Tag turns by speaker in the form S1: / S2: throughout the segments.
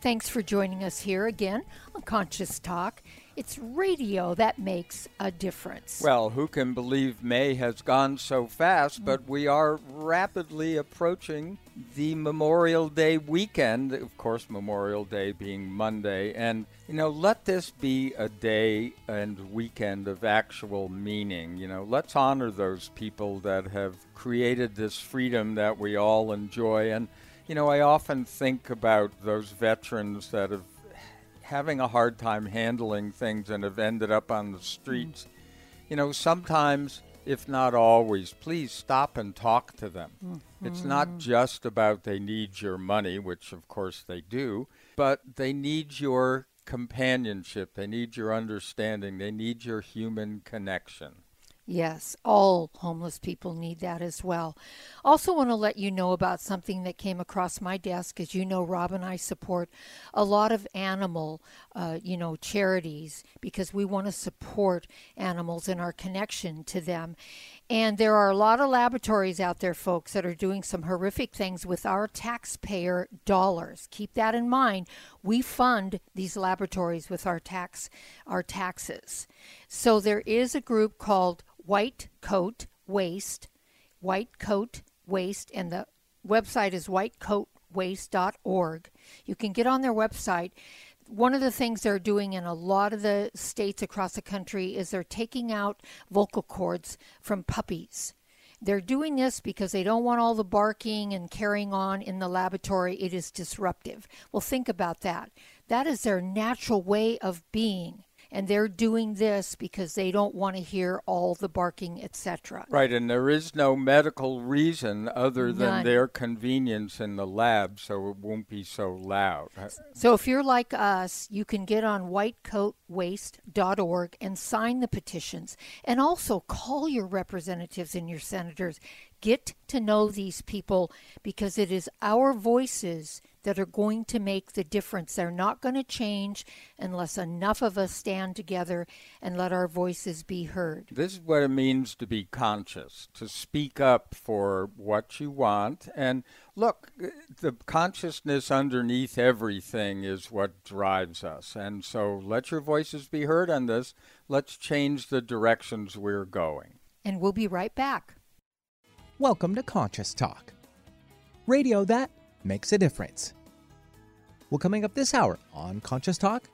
S1: Thanks for joining us here again on Conscious Talk. It's radio that makes a difference.
S2: Well, who can believe May has gone so fast, but we are rapidly approaching the Memorial Day weekend. Of course, Memorial Day being Monday. And, you know, let this be a day and weekend of actual meaning. You know, let's honor those people that have created this freedom that we all enjoy. And, you know, I often think about those veterans that have having a hard time handling things and have ended up on the streets. Mm. You know, sometimes, if not always, please stop and talk to them. Mm-hmm. It's not just about they need your money, which of course they do, but they need your companionship, they need your understanding, they need your human connection.
S1: Yes, all homeless people need that as well. Also, want to let you know about something that came across my desk. As you know, Rob and I support a lot of animal, uh, you know, charities because we want to support animals and our connection to them. And there are a lot of laboratories out there, folks, that are doing some horrific things with our taxpayer dollars. Keep that in mind. We fund these laboratories with our tax, our taxes. So there is a group called White Coat Waste, White Coat Waste, and the website is whitecoatwaste.org. You can get on their website. One of the things they're doing in a lot of the states across the country is they're taking out vocal cords from puppies. They're doing this because they don't want all the barking and carrying on in the laboratory. It is disruptive. Well, think about that. That is their natural way of being and they're doing this because they don't want to hear all the barking, etc.
S2: Right, and there is no medical reason other than None. their convenience in the lab, so it won't be so loud.
S1: So if you're like us, you can get on whitecoatwaste.org and sign the petitions, and also call your representatives and your senators. Get to know these people because it is our voices that are going to make the difference. They're not going to change unless enough of us stand together and let our voices be heard.
S2: This is what it means to be conscious, to speak up for what you want. And look, the consciousness underneath everything is what drives us. And so let your voices be heard on this. Let's change the directions we're going.
S1: And we'll be right back.
S3: Welcome to Conscious Talk, radio that makes a difference. Well, coming up this hour on Conscious Talk.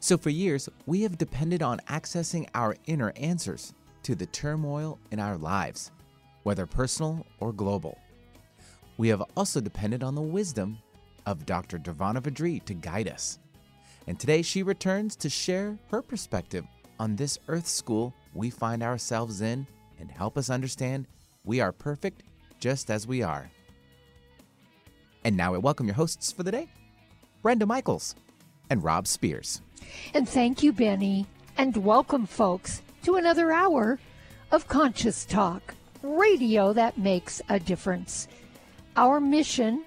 S3: So, for years, we have depended on accessing our inner answers to the turmoil in our lives, whether personal or global. We have also depended on the wisdom of Dr. DiVanna VaDree to guide us. And today she returns to share her perspective on this earth school we find ourselves in and help us understand we are perfect just as we are. And now I welcome your hosts for the day, Brenda Michaels and Rob Spears.
S1: And thank you, Benny. And welcome, folks, to another hour of Conscious Talk, radio that makes a difference. Our mission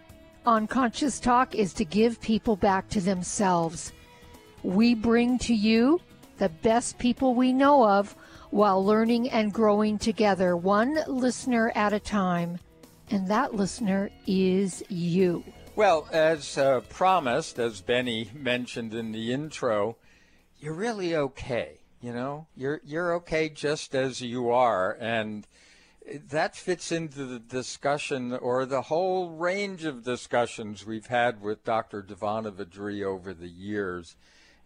S1: on Conscious Talk is to give people back to themselves. We bring to you the best people we know of while learning and growing together, one listener at a time. And that listener is you.
S2: Well, as uh, promised, as Benny mentioned in the intro, you're really okay. You know, you're you're okay just as you are, and that fits into the discussion or the whole range of discussions we've had with Dr. DiVanna VaDree over the years.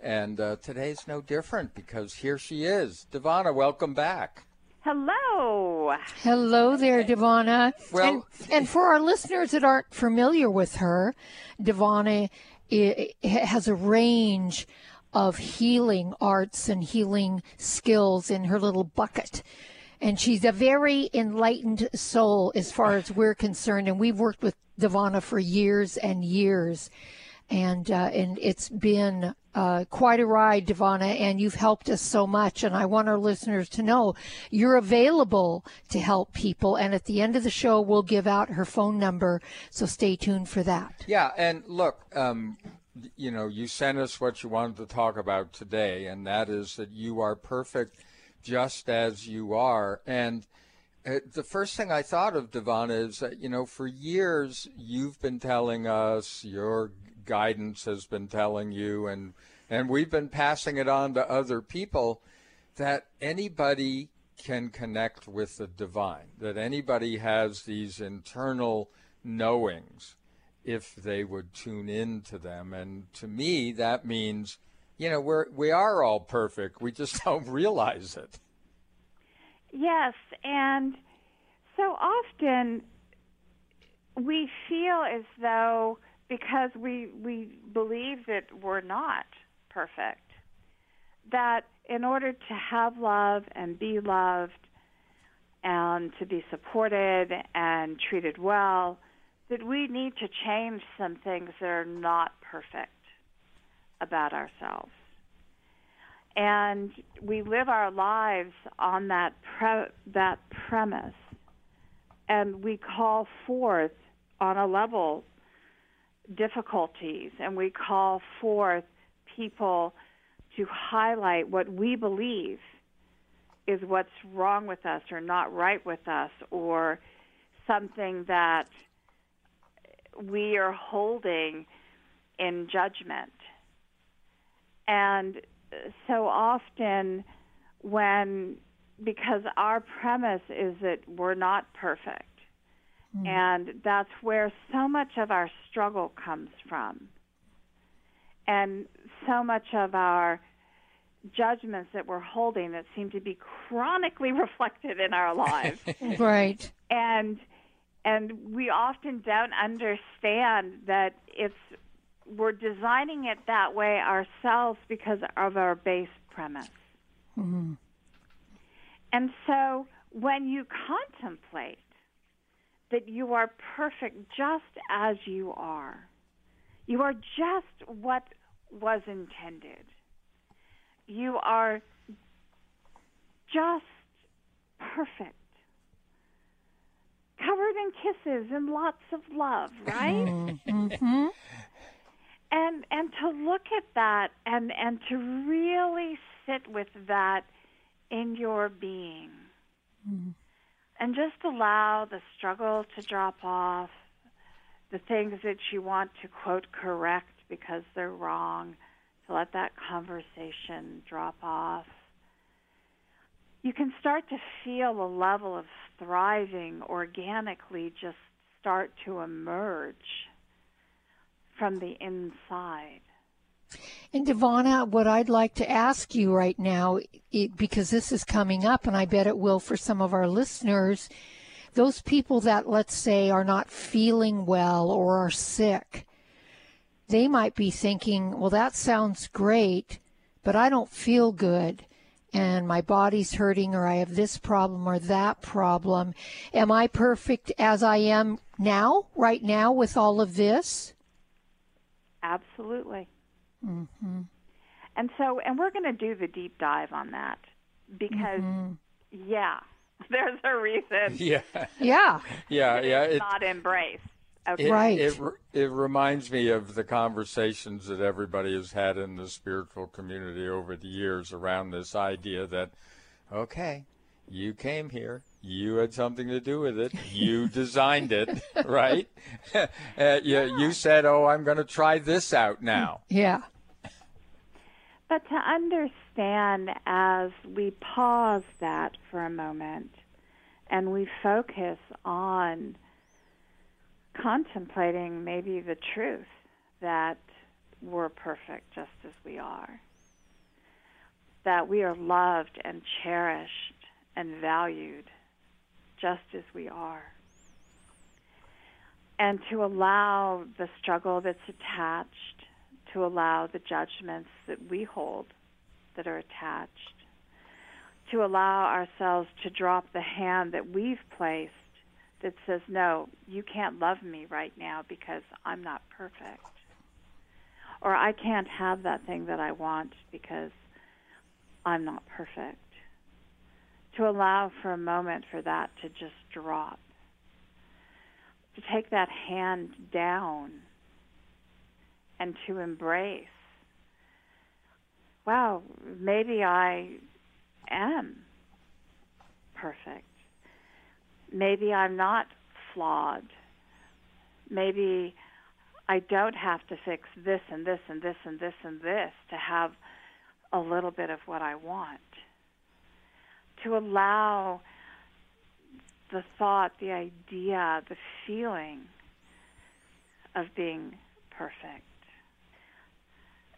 S2: And uh, today's no different because here she is. DiVanna, welcome back.
S4: Hello.
S1: Hello there, DiVanna. Well, and, and, for our listeners that aren't familiar with her, DiVanna has a range of healing arts and healing skills in her little bucket. And she's a very enlightened soul as far as we're concerned. And we've worked with DiVanna for years and years. And, uh, and it's been uh, quite a ride, DiVanna, and you've helped us so much. And I want our listeners to know you're available to help people. And at the end of the show, we'll give out her phone number. So stay tuned for that.
S2: Yeah, and look, um, you know, you sent us what you wanted to talk about today, and that is that you are perfect just as you are. And uh, the first thing I thought of, DiVanna, is that, you know, for years you've been telling us, your guidance has been telling you, and, and we've been passing it on to other people, that anybody can connect with the divine, that anybody has these internal knowings if they would tune in to them. And to me, that means, you know, we're, we are all perfect. We just don't realize it.
S4: Yes, and so often we feel as though because we we believe that we're not perfect. That in order to have love and be loved and to be supported and treated well that we need to change some things that are not perfect about ourselves. And we live our lives on that pre- that premise and we call forth on a level difficulties and we call forth people to highlight what we believe is what's wrong with us or not right with us or something that we are holding in judgment. And so often when because our premise is that we're not perfect mm. and that's where so much of our struggle comes from and so much of our judgments that we're holding that seem to be chronically reflected in our lives
S1: right
S4: and and we often don't understand that it's we're designing it that way ourselves because of our base premise. Mm-hmm. And so when you contemplate that you are perfect just as you are, you are just what was intended. You are just perfect. Covered in kisses and lots of love, right? mm-hmm and and to look at that and and to really sit with that in your being mm-hmm. And just allow the struggle to drop off the things that you want to quote correct because they're wrong to let that conversation drop off you can start to feel a level of thriving organically just start to emerge from the inside.
S1: And DiVanna, what I'd like to ask you right now, it, because this is coming up, and I bet it will for some of our listeners, those people that, let's say, are not feeling well or are sick, they might be thinking, well, that sounds great, but I don't feel good. And my body's hurting, or I have this problem or that problem. Am I perfect as I am now, right now, with all of this?
S4: Absolutely. Mm-hmm. And so, and we're going to do the deep dive on that because, mm-hmm. yeah, there's a reason.
S2: Yeah.
S1: Yeah.
S2: Yeah. Yeah.
S4: It's not embraced.
S2: Okay. It, right. It, it reminds me of the conversations that everybody has had in the spiritual community over the years around this idea that, okay, you came here, you had something to do with it. You designed it, right? uh, you, you said, "Oh, I'm going to try this out now."
S1: Yeah.
S4: But to understand, as we pause that for a moment, and we focus on contemplating maybe the truth that we're perfect just as we are, that we are loved and cherished and valued just as we are. And to allow the struggle that's attached, to allow the judgments that we hold that are attached, to allow ourselves to drop the hand that we've placed that says, No, you can't love me right now because I'm not perfect. or I can't have that thing that I want because I'm not perfect. To allow for a moment for that to just drop. To take that hand down and to embrace wow, maybe I am perfect. Maybe I'm not flawed. Maybe I don't have to fix this and this and this and this and this to have a little bit of what I want. To allow the thought, the idea, the feeling of being perfect.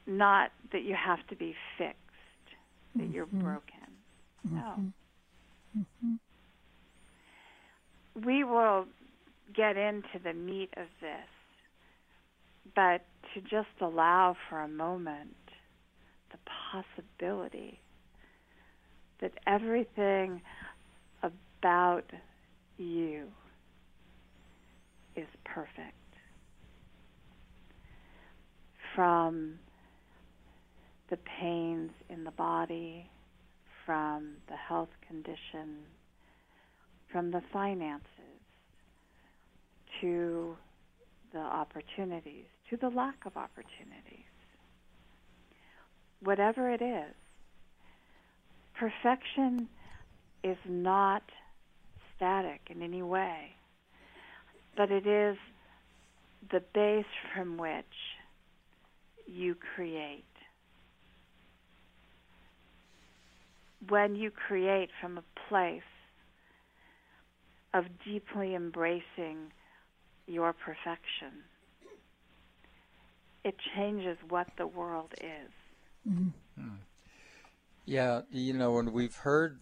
S4: Not that you have to be fixed, that mm-hmm. you're broken. Mm-hmm. No. Mm-hmm. We will get into the meat of this, but to just allow for a moment the possibility that everything about you is perfect. From the pains in the body, from the health condition, from the finances, to the opportunities, to the lack of opportunities. Whatever it is, perfection is not static in any way, but it is the base from which you create. When you create from a place of deeply embracing your perfection, it changes what the world is.
S2: Mm-hmm. Yeah, you know, and we've heard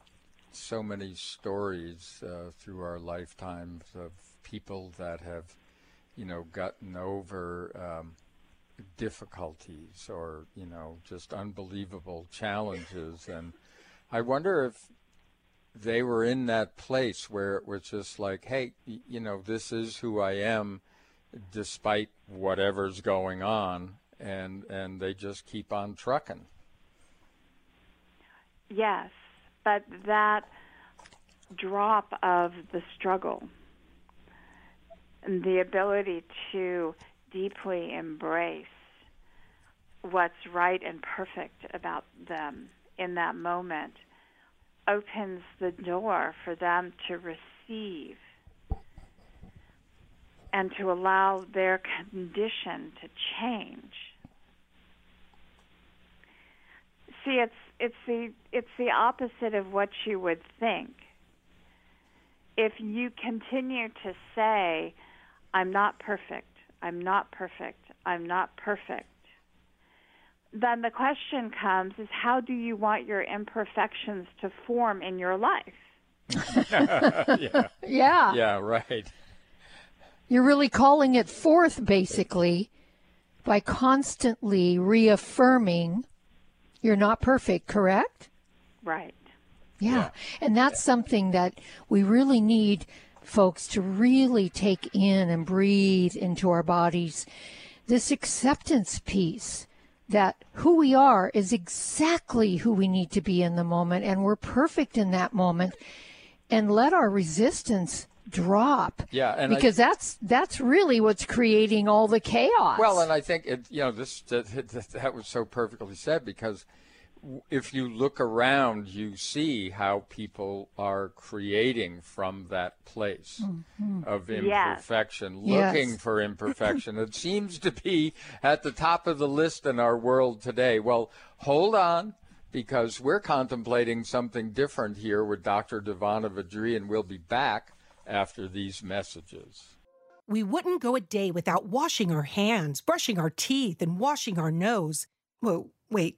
S2: so many stories uh, through our lifetimes of people that have, you know, gotten over um, difficulties or, you know, just unbelievable challenges and I wonder if they were in that place where it was just like, hey, you know, this is who I am, despite whatever's going on, and and they just keep on trucking.
S4: Yes, but that drop of the struggle the ability to deeply embrace what's right and perfect about them in that moment opens the door for them to receive and to allow their condition to change. See, it's it's the it's the opposite of what you would think. If you continue to say, "I'm not perfect. I'm not perfect. I'm not perfect," then the question comes is how do you want your imperfections to form in your life?
S1: yeah. yeah.
S2: Yeah, right.
S1: You're really calling it forth basically by constantly reaffirming you're not perfect, correct?
S4: Right.
S1: Yeah. yeah. And that's something that we really need folks to really take in and breathe into our bodies. This acceptance piece that who we are is exactly who we need to be in the moment and we're perfect in that moment. And let our resistance drop.
S2: Yeah
S1: because I, that's that's really what's creating all the chaos.
S2: Well and i think it you know this that, that was so perfectly said because if you look around, you see how people are creating from that place mm-hmm. of imperfection, yes. looking yes. for imperfection. it seems to be at the top of the list in our world today. Well, hold on, because we're contemplating something different here with Dr. DiVanna VaDree, and we'll be back after these messages.
S5: We wouldn't go a day without washing our hands, brushing our teeth, and washing our nose. Whoa, wait.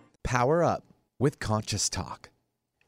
S3: Power up with Conscious Talk.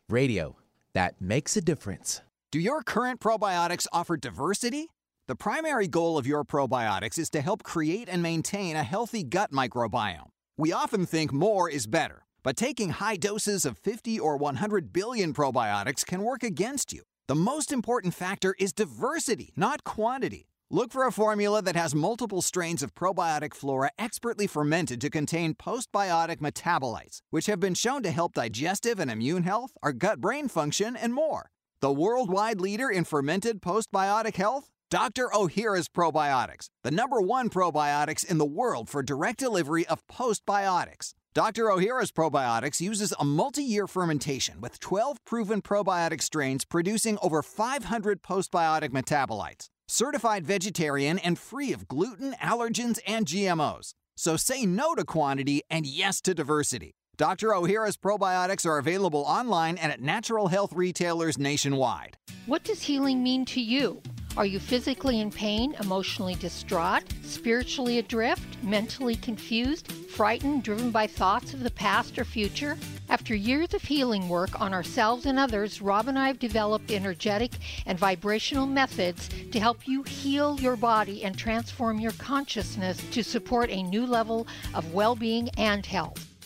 S3: Radio that makes a difference.
S6: Do your current probiotics offer diversity? The primary goal of your probiotics is to help create and maintain a healthy gut microbiome. We often think more is better, but taking high doses of 50 or 100 billion probiotics can work against you. The most important factor is diversity, not quantity. Look for a formula that has multiple strains of probiotic flora expertly fermented to contain postbiotic metabolites, which have been shown to help digestive and immune health, our gut brain function, and more. The worldwide leader in fermented postbiotic health? Dr. Ohhira's Probiotics, the number one probiotics in the world for direct delivery of postbiotics. Dr. Ohhira's Probiotics uses a multi year fermentation with 12 proven probiotic strains producing over 500 postbiotic metabolites certified vegetarian and free of gluten, allergens, and GMOs. So say no to quantity and yes to diversity. Dr. Ohhira's probiotics are available online and at natural health retailers nationwide.
S1: What does healing mean to you? Are you physically in pain, emotionally distraught, spiritually adrift, mentally confused, frightened, driven by thoughts of the past or future? After years of healing work on ourselves and others, Rob and I have developed energetic and vibrational methods to help you heal your body and transform your consciousness to support a new level of well being and health.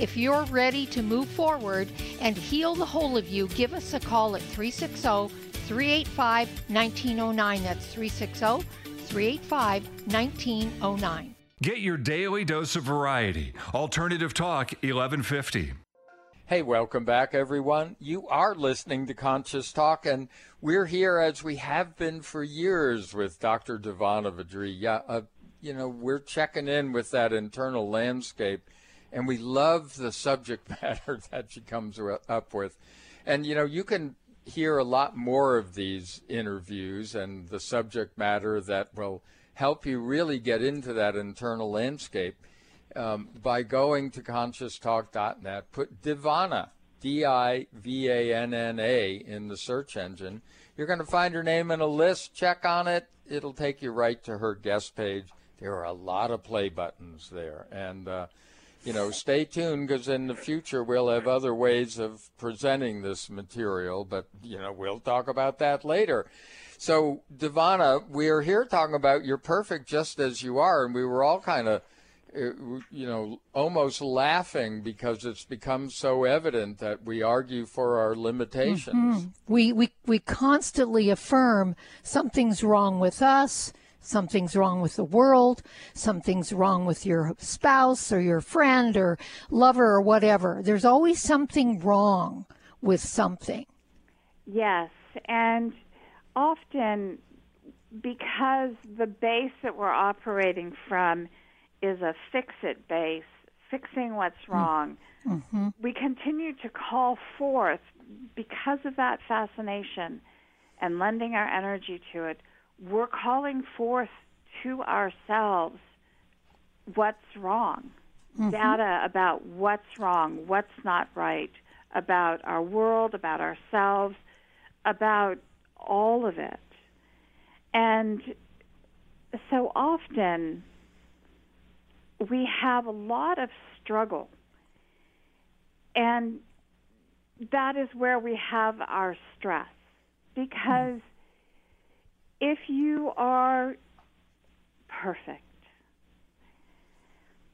S1: If you're ready to move forward and heal the whole of you, give us a call at 360 385 1909. That's 360 385 1909.
S7: Get your daily dose of variety. Alternative Talk 1150.
S2: Hey, welcome back, everyone. You are listening to Conscious Talk, and we're here as we have been for years with Dr. DiVanna VaDree. Yeah, uh, you know, we're checking in with that internal landscape and we love the subject matter that she comes up with. And you know, you can hear a lot more of these interviews and the subject matter that will help you really get into that internal landscape um, by going to conscioustalk.net. Put DiVanna, D I V A N N A, in the search engine. You're going to find her name in a list. Check on it. It'll take you right to her guest page. There are a lot of play buttons there, and uh, you know, stay tuned because in the future we'll have other ways of presenting this material, but, you know, we'll talk about that later. So, DiVanna, we are here talking about you're perfect just as you are, and we were all kind of, uh, you know, almost laughing because it's become so evident that we argue for our limitations. Mm-hmm.
S1: We, we, we constantly affirm something's wrong with us something's wrong with the world, something's wrong with your spouse or your friend or lover or whatever. There's always something wrong with something.
S4: Yes, and often because the base that we're operating from is a fix it base, fixing what's wrong,
S1: Mm-hmm.
S4: we continue to call forth because of that fascination and lending our energy to it. We're calling forth to ourselves what's wrong, mm-hmm. data about what's wrong, what's not right, about our world, about ourselves, about all of it. And so often we have a lot of struggle. And that is where we have our stress. Because mm-hmm. If you are perfect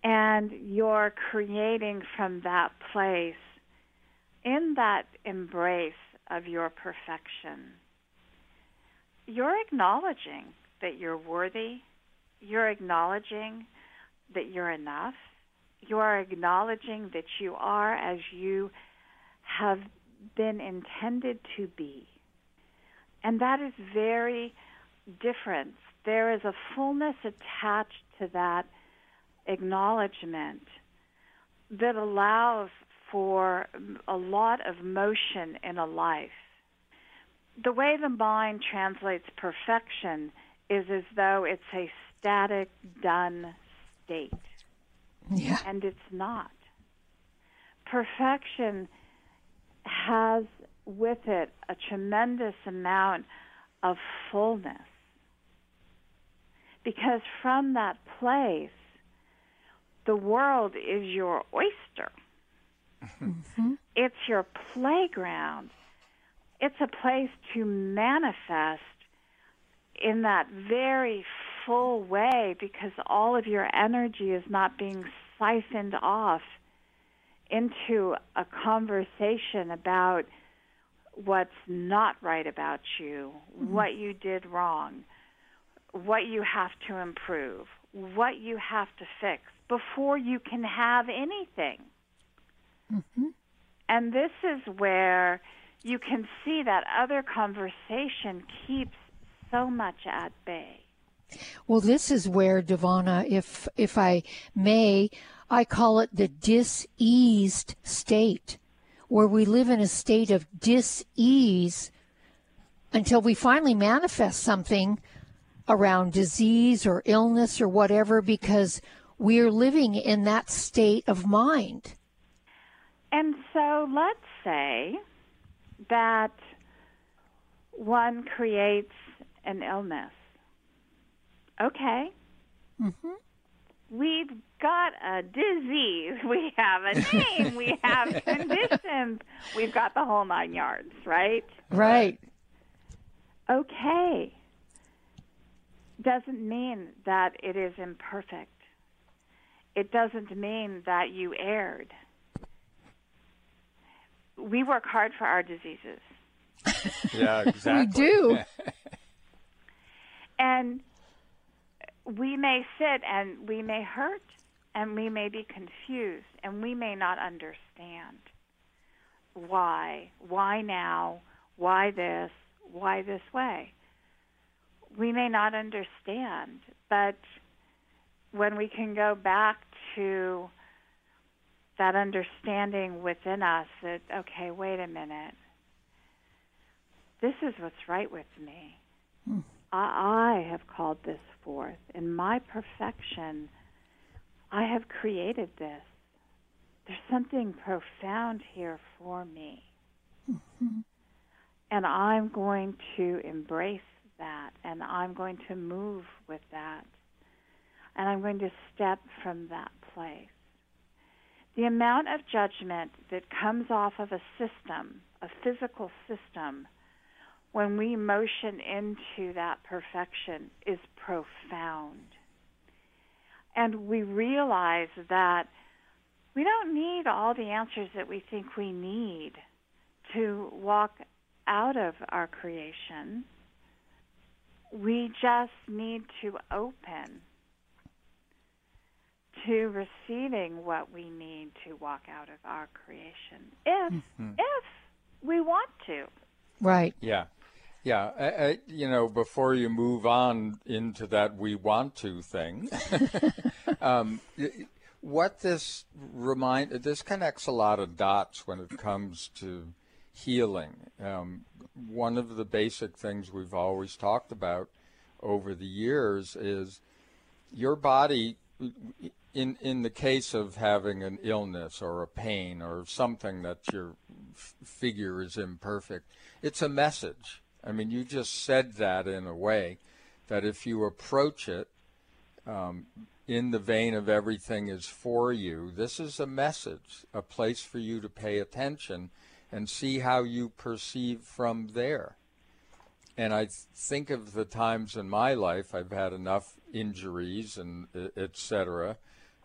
S4: and you're creating from that place, in that embrace of your perfection, you're acknowledging that you're worthy, you're acknowledging that you're enough, you are acknowledging that you are as you have been intended to be. And that is very different. There is a fullness attached to that acknowledgement that allows for a lot of motion in a life. The way the mind translates perfection is as though it's a static, done state.
S1: Yeah.
S4: And it's not. Perfection has with it a tremendous amount of fullness. Because from that place, the world is your oyster. Mm-hmm. It's your playground. It's a place to manifest in that very full way because all of your energy is not being siphoned off into a conversation about what's not right about you, mm-hmm. what you did wrong, what you have to improve, what you have to fix before you can have anything. Mm-hmm. And this is where you can see that other conversation keeps so much at bay.
S1: Well, this is where DiVanna, if if I may, I call it the diseased state, where we live in a state of dis-ease until we finally manifest something around disease or illness or whatever, because we're living in that state of mind.
S4: And so let's say that one creates an illness. Okay.
S1: Mm-hmm.
S4: We've got a disease. We have a name. we have conditions. We've got the whole nine yards, right?
S1: Right.
S4: Okay. Doesn't mean that it is imperfect. It doesn't mean that you erred. We work hard for our diseases.
S2: Yeah, exactly.
S1: We do.
S4: And we may sit and we may hurt and we may be confused and we may not understand why. Why now? Why this? Why this way? We may not understand, but when we can go back to that understanding within us that, okay, wait a minute, this is what's right with me. Hmm. I, I have called this forth. In my perfection, I have created this. There's something profound here for me. Mm-hmm. And I'm going to embrace that, and I'm going to move with that, and I'm going to step from that place. The amount of judgment that comes off of a system, a physical system, when we motion into that perfection is profound. And we realize that we don't need all the answers that we think we need to walk out of our creation. We just need to open to receiving what we need to walk out of our creation if if we want to.
S1: Right.
S2: Yeah. Yeah, I, I, you know, before you move on into that we want to thing, um, what this remind this connects a lot of dots when it comes to healing. Um, one of the basic things we've always talked about over the years is your body. In in the case of having an illness or a pain or something that your f- figure is imperfect, it's a message I mean, you just said that in a way that if you approach it um, in the vein of everything is for you, this is a message, a place for you to pay attention and see how you perceive from there. And I think of the times in my life I've had enough injuries and etc.,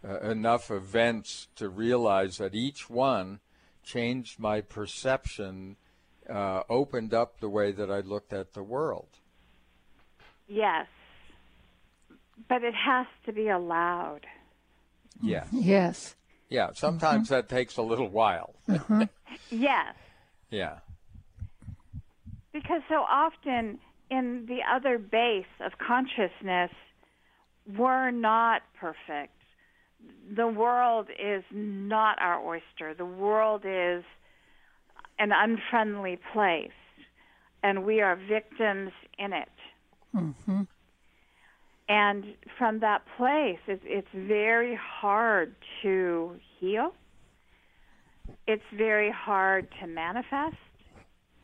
S2: uh, enough events to realize that each one changed my perception uh, opened up the way that I looked at the world.
S4: Yes, but it has to be allowed.
S2: Yes.
S1: Yes.
S2: Yeah. Sometimes mm-hmm. that takes a little while. Mm-hmm.
S4: yes.
S2: Yeah.
S4: Because so often in the other base of consciousness, we're not perfect. The world is not our oyster. The world is an unfriendly place, and we are victims in it.
S1: Mm-hmm.
S4: And from that place, it's, it's very hard to heal. It's very hard to manifest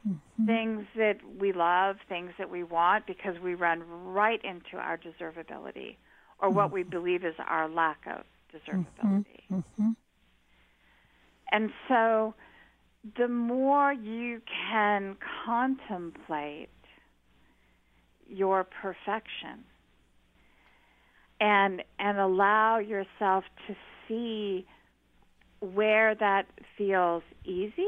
S4: mm-hmm. things that we love, things that we want, because we run right into our deservability or what we mm-hmm. believe is our lack of deservability.
S1: Mm-hmm. mm-hmm.
S4: And so the more you can contemplate your perfection and and allow yourself to see where that feels easy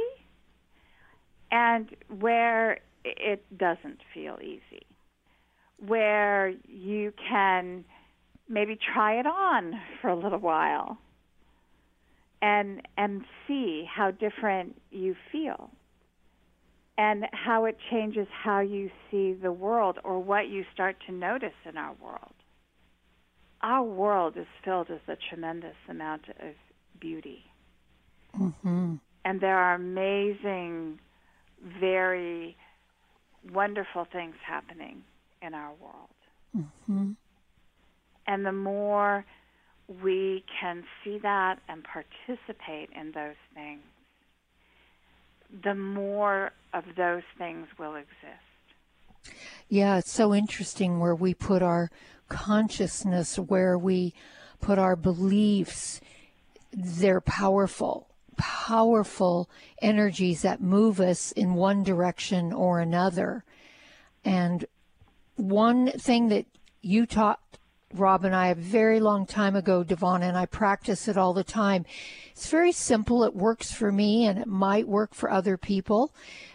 S4: and where it doesn't feel easy where you can maybe try it on for a little while and and see how different you feel and how it changes how you see the world or what you start to notice in our world. Our world is filled with a tremendous amount of beauty.
S1: Mm-hmm.
S4: And there are amazing, very wonderful things happening in our world.
S1: Mm-hmm.
S4: And the more we can see that and participate in those things, the more of those things will exist.
S1: Yeah, it's so interesting where we put our consciousness, where we put our beliefs. They're powerful, powerful energies that move us in one direction or another. And one thing that you taught Rob and I a very long time ago, Devon, and I practice it all the time. It's very simple. It works for me and it might work for other people,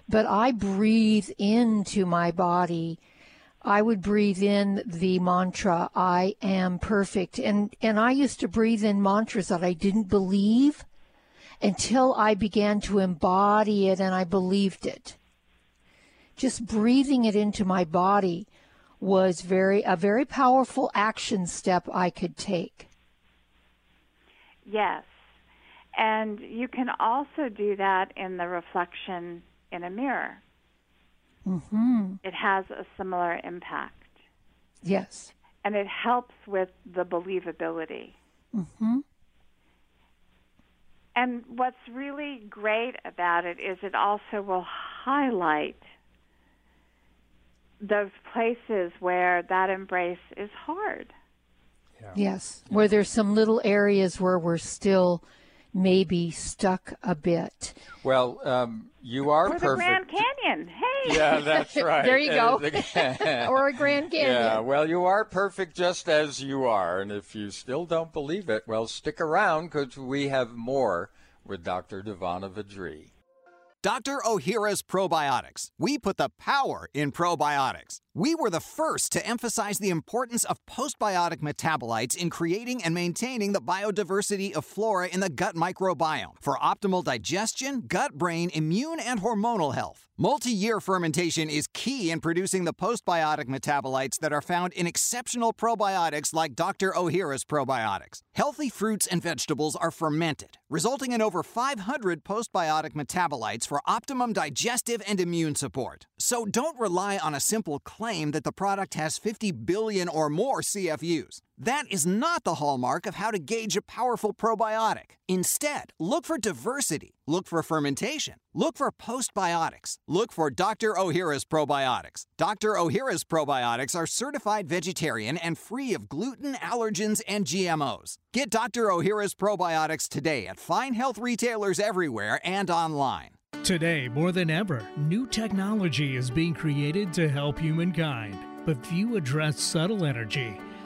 S1: but I breathe into my body. I would breathe in the mantra, I am perfect. And, and I used to breathe in mantras that I didn't believe until I began to embody it and I believed it. Just breathing it into my body was very a very powerful action step I could take.
S4: Yes. And you can also do that in the reflection in a mirror.
S1: Mm-hmm.
S4: It has a similar impact.
S1: Yes.
S4: And it helps with the believability.
S1: Mm-hmm.
S4: And what's really great about it is it also will highlight those places where that embrace is hard.
S1: Yeah. Yes, where there's some little areas where we're still maybe stuck a bit.
S2: Well, um, you are
S4: or
S2: perfect. the
S4: Grand Canyon. Hey.
S2: Yeah, that's right.
S1: there you go. or a Grand Canyon.
S2: Yeah, well, you are perfect just as you are, and if you still don't believe it, well, stick around because we have more with Dr. DiVanna VaDree.
S6: Dr. Ohhira's Probiotics. We put the power in probiotics. We were the first to emphasize the importance of postbiotic metabolites in creating and maintaining the biodiversity of flora in the gut microbiome for optimal digestion, gut brain, immune, and hormonal health. Multi year fermentation is key in producing the postbiotic metabolites that are found in exceptional probiotics like Dr. Ohhira's probiotics. Healthy fruits and vegetables are fermented, resulting in over 500 postbiotic metabolites for optimum digestive and immune support. So don't rely on a simple claim that the product has 50 billion or more CFUs. That is not the hallmark of how to gauge a powerful probiotic. Instead, look for diversity, look for fermentation, look for postbiotics, look for Dr. Ohhira's probiotics. Dr. Ohhira's probiotics are certified vegetarian and free of gluten, allergens, and GMOs. Get Dr. Ohhira's probiotics today at fine health retailers everywhere and online.
S8: Today, more than ever, new technology is being created to help humankind. But few address subtle energy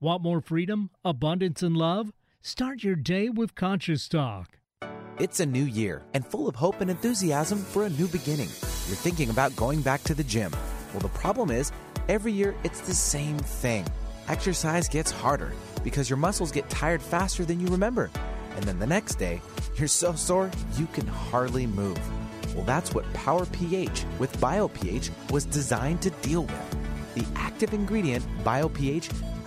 S8: Want more freedom, abundance, and love? Start your day with Conscious Talk.
S3: It's a new year and full of hope and enthusiasm for a new beginning. You're thinking about going back to the gym. Well, the problem is, every year it's the same thing. Exercise gets harder because your muscles get tired faster than you remember. And then the next day, you're so sore you can hardly move. Well, that's what Power pH with BioPH was designed to deal with. The active ingredient, BioPH,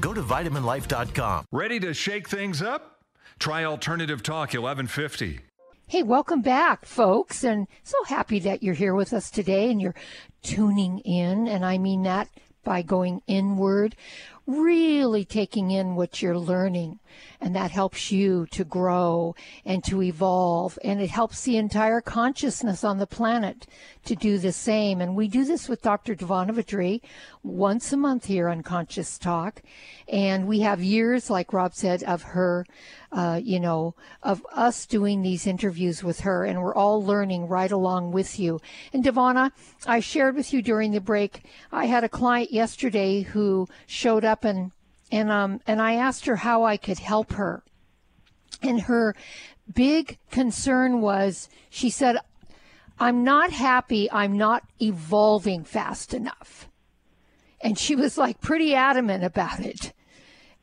S9: Go to vitaminlife.com.
S7: Ready to shake things up? Try Alternative Talk 1150.
S1: Hey, welcome back, folks, and so happy that you're here with us today and you're tuning in. And I mean that by going inward, really taking in what you're learning. And that helps you to grow and to evolve. And it helps the entire consciousness on the planet to do the same. And we do this with Dr. DiVanna VaDree once a month here on Conscious Talk. And we have years, like Rob said, of her, uh, you know, of us doing these interviews with her. And we're all learning right along with you. And DiVanna, I shared with you during the break, I had a client yesterday who showed up and and um and I asked her how I could help her. And her big concern was she said I'm not happy I'm not evolving fast enough. And she was like pretty adamant about it.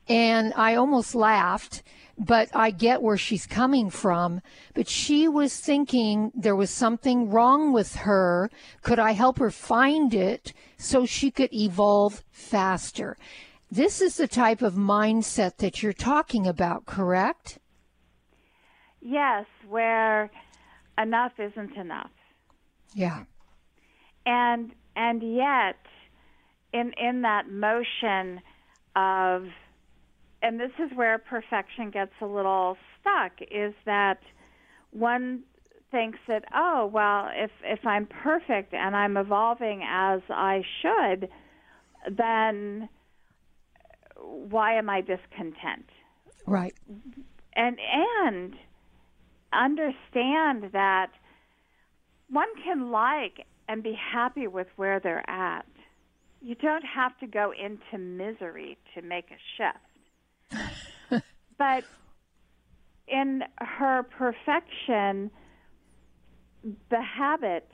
S1: And I almost laughed but I get where she's coming from. But she was thinking there was something wrong with her. Could I help her find it so she could evolve faster? This is the type of mindset that you're talking about, correct?
S4: Yes, where enough isn't enough.
S1: Yeah.
S4: And and yet in in that motion of and this is where perfection gets a little stuck is that one thinks that oh well if if I'm perfect and I'm evolving as I should then why am I discontent
S1: right
S4: and and understand that one can like and be happy with where they're at you don't have to go into misery to make a shift but in her perfection, the habit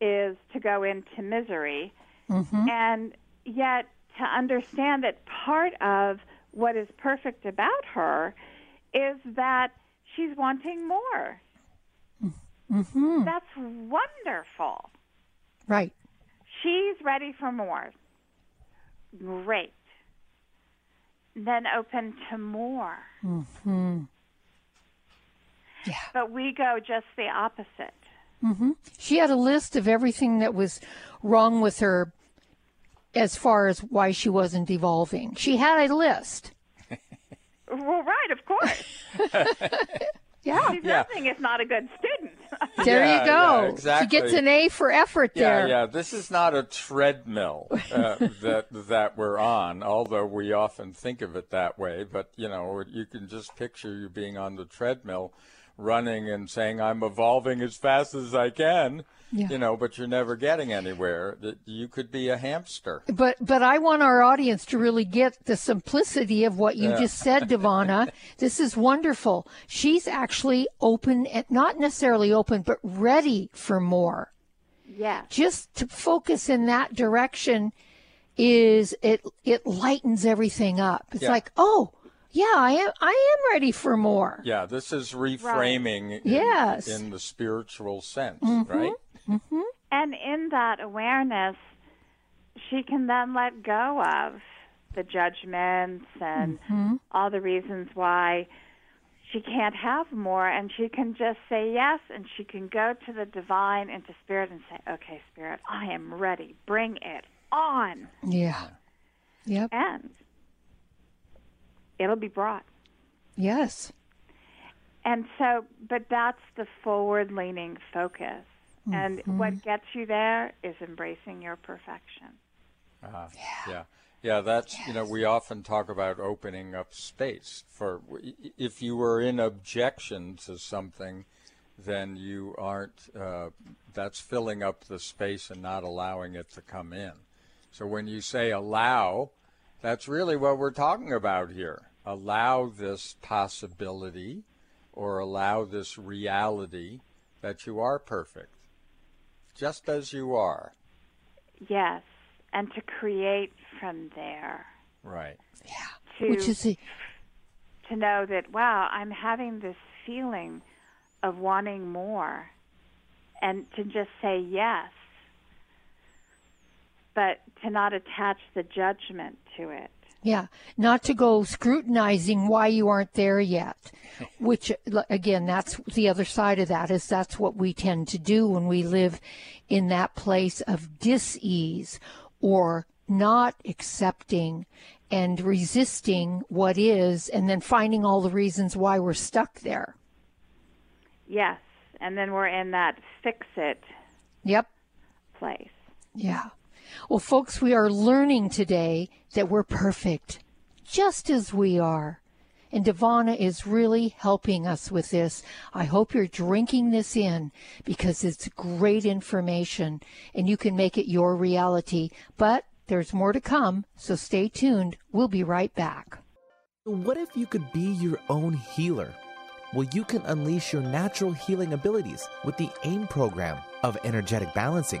S4: is to go into misery.
S1: Mm-hmm.
S4: And yet, to understand that part of what is perfect about her is that she's wanting more.
S1: Mm-hmm.
S4: That's wonderful.
S1: Right.
S4: She's ready for more. Great then open to more.
S1: Mm-hmm. Yeah.
S4: But we go just the opposite.
S1: Mm-hmm. She had a list of everything that was wrong with her as far as why she wasn't evolving. She had a list.
S4: well, right, of course.
S1: yeah.
S4: She's yeah. nothing if not a good student.
S1: there
S2: yeah,
S1: you go.
S2: Yeah, exactly.
S1: She gets an A for effort
S2: yeah,
S1: there.
S2: Yeah, This is not a treadmill uh, that that we're on, although we often think of it that way. But you know, you can just picture you being on the treadmill, running and saying, "I'm evolving as fast as I can."
S1: Yeah.
S2: You know, but you're never getting anywhere. That you could be a hamster.
S1: But but I want our audience to really get the simplicity of what you
S2: Yeah.
S1: just said, DiVanna. this is wonderful. She's actually open, and not necessarily open, but ready for more.
S4: Yeah.
S1: Just to focus in that direction is it it lightens everything up. It's
S2: Yeah.
S1: like, oh, yeah, I am I am ready for more.
S2: Yeah, this is reframing in,
S1: Yes.
S2: in the spiritual sense,
S1: Mhm.
S2: right?
S1: Mm-hmm.
S4: And in that awareness, she can then let go of the judgments and
S1: Mhm.
S4: all the reasons why she can't have more. And she can just say yes, and she can go to the divine, into spirit, and say, okay, spirit, I am ready. Bring it on.
S1: Yeah. Yep.
S4: And it'll be brought.
S1: Yes.
S4: And so, but that's the forward leaning focus. And
S1: Mhm.
S4: what gets you there is embracing your perfection.
S2: Uh, yeah. Yeah, that's, you know, we often talk about opening up space for, if you were in objection to something, then you aren't, uh, that's filling up the space and not allowing it to come in. So when you say allow, that's really what we're talking about here. Allow this possibility or allow this reality that you are perfect, just as you are.
S4: Yes, and to create from there.
S2: Right. Yeah.
S4: To,
S1: Which is a,
S4: to know that, wow, I'm having this feeling of wanting more. And to just say yes, but to not attach the judgment to it.
S1: Yeah, not to go scrutinizing why you aren't there yet, which again, that's the other side of that is that's what we tend to do when we live in that place of dis-ease or not accepting and resisting what is and then finding all the reasons why we're stuck there.
S4: Yes, and then we're in that fix it
S1: Yep.
S4: place.
S1: Yeah. Well, folks, we are learning today that we're perfect, just as we are. And DiVanna is really helping us with this. I hope you're drinking this in because it's great information and you can make it your reality. But there's more to come, so stay tuned. We'll be right back.
S10: What if you could be your own healer? Well, you can unleash your natural healing abilities with the AIM program of energetic balancing.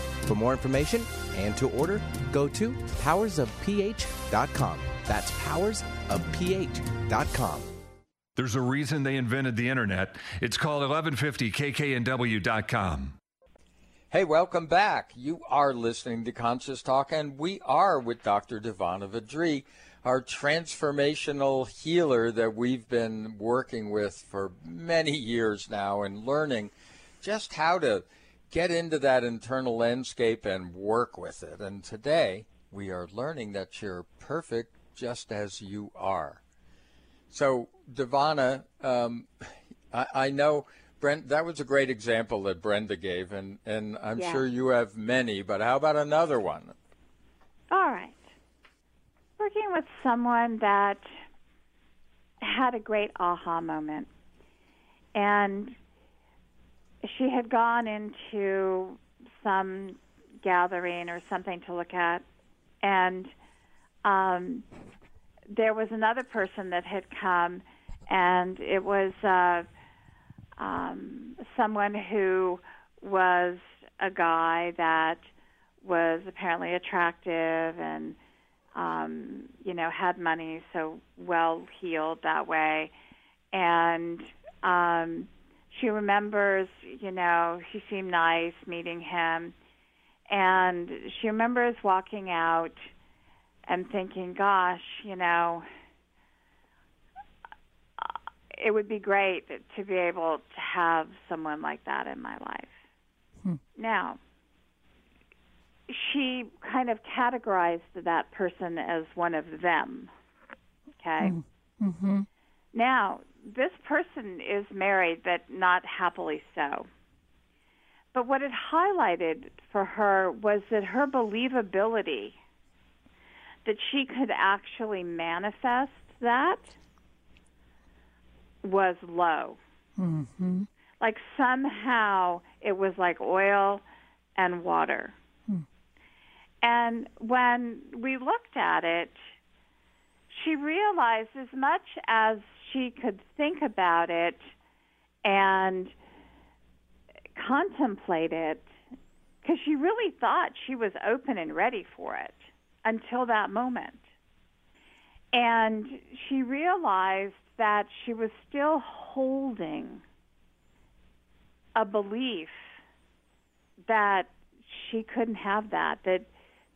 S3: For more information and to order, go to powersofph.com. That's powersofph.com.
S7: There's a reason they invented the internet. It's called 1150kknw.com.
S2: Hey, welcome back. You are listening to Conscious Talk, and we are with Dr. DiVanna VaDree, our transformational healer that we've been working with for many years now and learning just how to get into that internal landscape and work with it. And today, we are learning that you're perfect just as you are. So, DiVanna, um, I, I know Brent, that was a great example that Brenda gave, and, and I'm
S4: Yeah.
S2: sure you have many, but how about another one?
S4: All right. Working with someone that had a great aha moment. And she had gone into some gathering or something to look at. And um, there was another person that had come, and it was uh, um, someone who was a guy that was apparently attractive and um, you know had money, so well heeled that way, and um, she remembers you know he seemed nice meeting him, and she remembers walking out and thinking, gosh, you know. Uh, it would be great to be able to have someone like that in my life. Hmm. Now, she kind of categorized that person as one of them. Okay.
S1: Mm-hmm. mm-hmm.
S4: Now, this person is married, but not happily so. But what it highlighted for her was that her believability that she could actually manifest that was low.
S1: Mm-hmm.
S4: Like somehow it was like oil and water. And when we looked at it, she realized as much as she could think about it and contemplate it, because she really thought she was open and ready for it until that moment. And she realized that she was still holding a belief that she couldn't have that that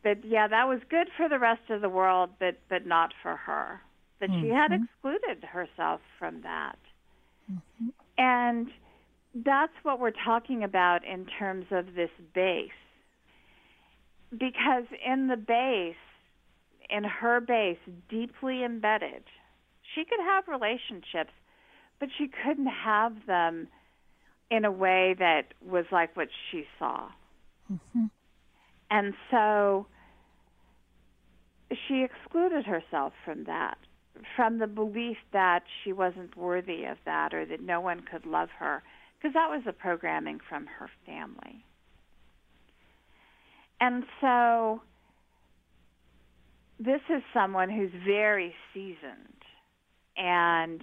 S4: that yeah that was good for the rest of the world but but not for her that she had
S1: Mhm.
S4: excluded herself from that and that's what we're talking about in terms of this base because in the base in her base deeply embedded She could have relationships, but she couldn't have them in a way that was like what she saw.
S1: Mm-hmm.
S4: And so she excluded herself from that, from the belief that she wasn't worthy of that or that no one could love her, because that was the programming from her family. And so this is someone who's very seasoned. And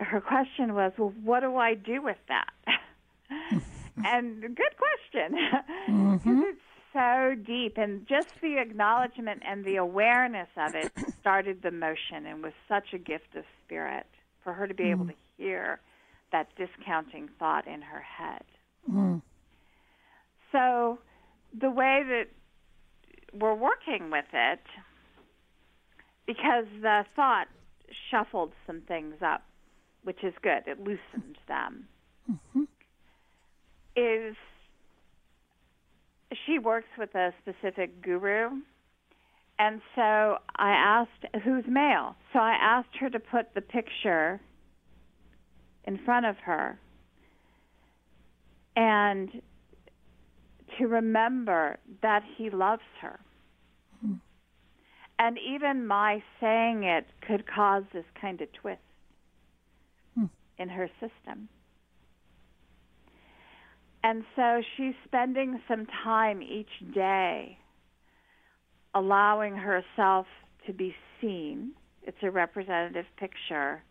S4: her question was, well, what do I do with that? and good question.
S1: Mm-hmm.
S4: it's so deep. And just the acknowledgement and the awareness of it started the motion and was such a gift of spirit for her to be able to hear that discounting thought in her head.
S1: Mm.
S4: So the way that we're working with it, because the thought shuffled some things up, which is good, it loosened them, is she works with a specific guru. And so I asked, who's male? So I asked her to put the picture in front of her and to remember that he loves her. Hmm. And even my saying it could cause this kind of twist hmm. in her system. And so she's spending some time each day allowing herself to be seen. It's a representative picture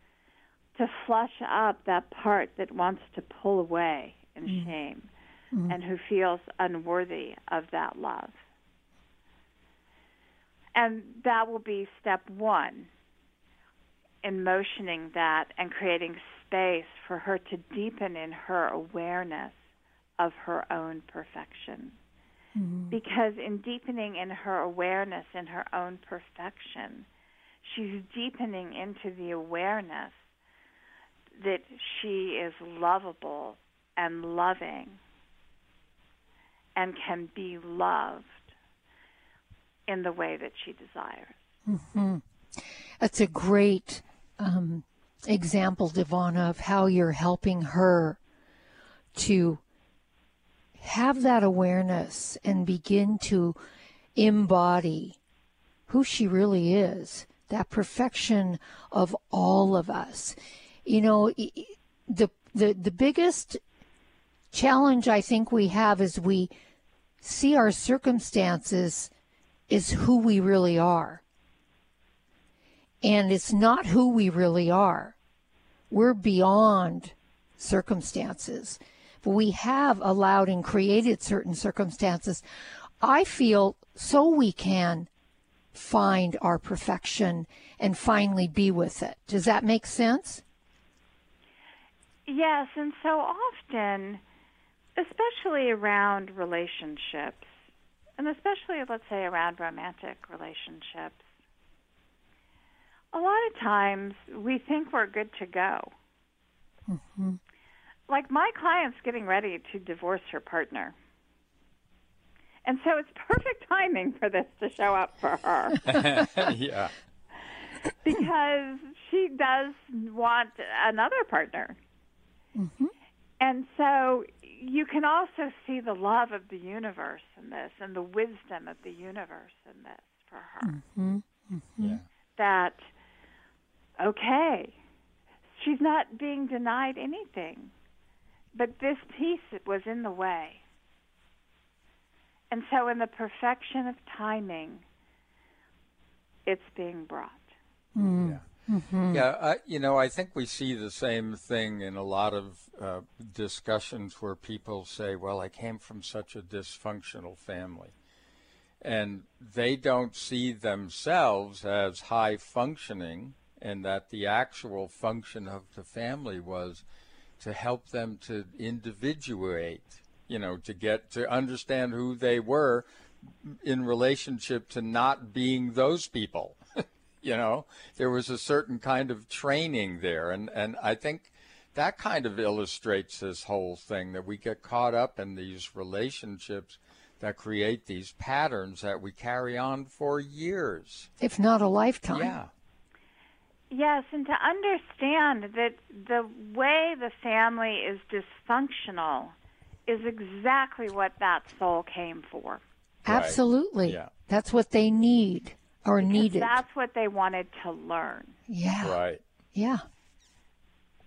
S4: to flush up that part that wants to pull away in
S1: Mm.
S4: shame
S1: Mm-hmm.
S4: and who feels unworthy of that love. And that will be step one in motioning that and creating space for her to deepen in her awareness of her own perfection. Because in deepening in her awareness in her own perfection, she's deepening into the awareness that she is lovable and loving and can be loved in the way that she desires.
S1: hmm That's a great um, example, DiVanna, of how you're helping her to have that awareness and begin to embody who she really is, that perfection of all of us. You know, the the the biggest challenge I think we have is we see our circumstances is who we really are. And it's not who we really are. We're beyond circumstances. We have allowed and created certain circumstances, I feel, so we can find our perfection and finally be with it. Does that make sense?
S4: Yes, and so often, especially around relationships, and especially, let's say, around romantic relationships, a lot of times we think we're good to go.
S1: Mm-hmm.
S4: Like my client's getting ready to divorce her partner. And so it's perfect timing for this to show up for her
S2: yeah.
S4: because she does want another partner. And so you can also see the love of the universe in this and the wisdom of the universe in this for her.
S1: Mm-hmm.
S2: Yeah.
S4: That, okay, she's not being denied anything, but this piece was in the way. And so, in the perfection of timing, it's being brought.
S1: Mm. Mm-hmm.
S2: Yeah, I, you know, I think we see the same thing in a lot of uh, discussions where people say, "Well, I came from such a dysfunctional family," and they don't see themselves as high functioning, and that the actual function of the family was to help them to individuate, you know, to get to understand who they were in relationship to not being those people. you know, there was a certain kind of training there, and and I think that kind of illustrates this whole thing that we get caught up in these relationships that create these patterns that we carry on for years.
S1: If not a lifetime.
S2: Yeah.
S4: Yes, and to understand that the way the family is dysfunctional is exactly what that soul came for.
S1: Absolutely.
S2: Yeah.
S1: That's what they need or
S4: Because
S1: needed.
S4: That's what they wanted to learn.
S1: Yeah.
S2: Right.
S1: Yeah.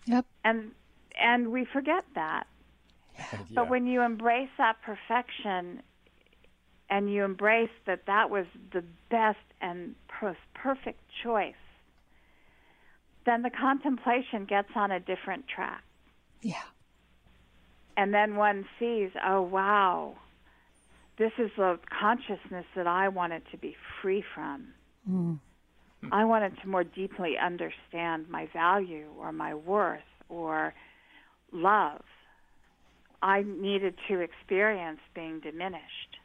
S1: Yep.
S4: And and we forget that.
S2: Yeah.
S4: But when you embrace that perfection and you embrace that that was the best and perfect choice, then the contemplation gets on a different track.
S1: Yeah.
S4: And then one sees, oh, wow, this is the consciousness that I wanted to be free from.
S1: Mm.
S4: I wanted to more deeply understand my value or my worth or love. I needed to experience being diminished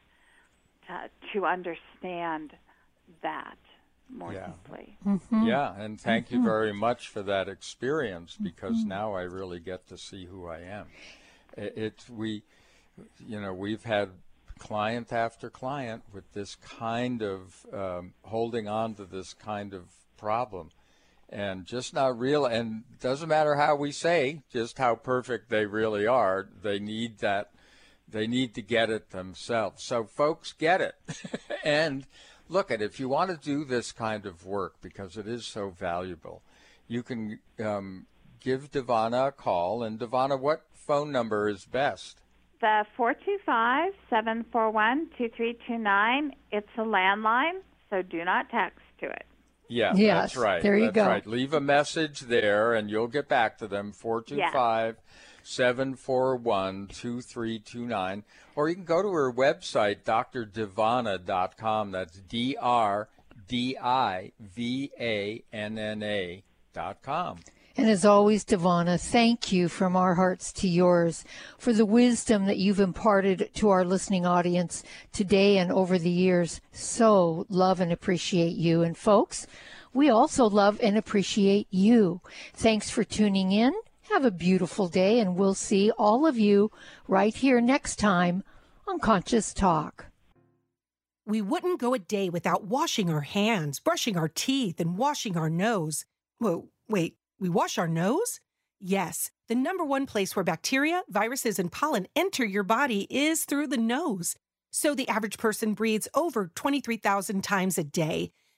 S4: to, to understand that more
S2: Yeah.
S4: deeply.
S1: Mm-hmm.
S2: Yeah, and thank you very much for that experience because now I really get to see who I am. It, it's we, you know, we've had client after client with this kind of um, holding on to this kind of problem, and just not real. And doesn't matter how we say just how perfect they really are. They need that. They need to get it themselves. So folks, get it, and look at if you want to do this kind of work because it is so valuable, you can um, give DiVanna a call. And DiVanna, what phone number is best?
S4: The 425 741 2329, it's a landline, so do not text to it.
S2: Yeah,
S1: Yes,
S2: that's right.
S1: there you
S2: that's
S1: go.
S2: right. Leave a message there and you'll get back to them 425 741 2329 or you can go to her website drdivanna.com. That's D R D I V A N N A dot com.
S1: And as always, DiVanna, thank you from our hearts to yours for the wisdom that you've imparted to our listening audience today and over the years. So love and appreciate you. And folks, we also love and appreciate you. Thanks for tuning in. Have a beautiful day, and we'll see all of you right here next time on Conscious Talk.
S5: We wouldn't go a day without washing our hands, brushing our teeth, and washing our nose. Whoa, wait, we wash our nose? Yes, the number one place where bacteria, viruses, and pollen enter your body is through the nose. So the average person breathes over 23,000 times a day.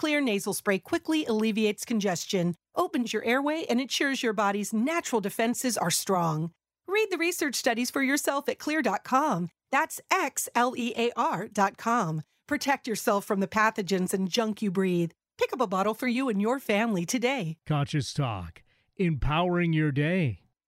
S5: Xlear nasal spray quickly alleviates congestion, opens your airway, and ensures your body's natural defenses are strong. Read the research studies for yourself at xlear.com. That's X L E A R.com. Protect yourself from the pathogens and junk you breathe. Pick up a bottle for you and your family today.
S8: Conscious Talk, empowering your day.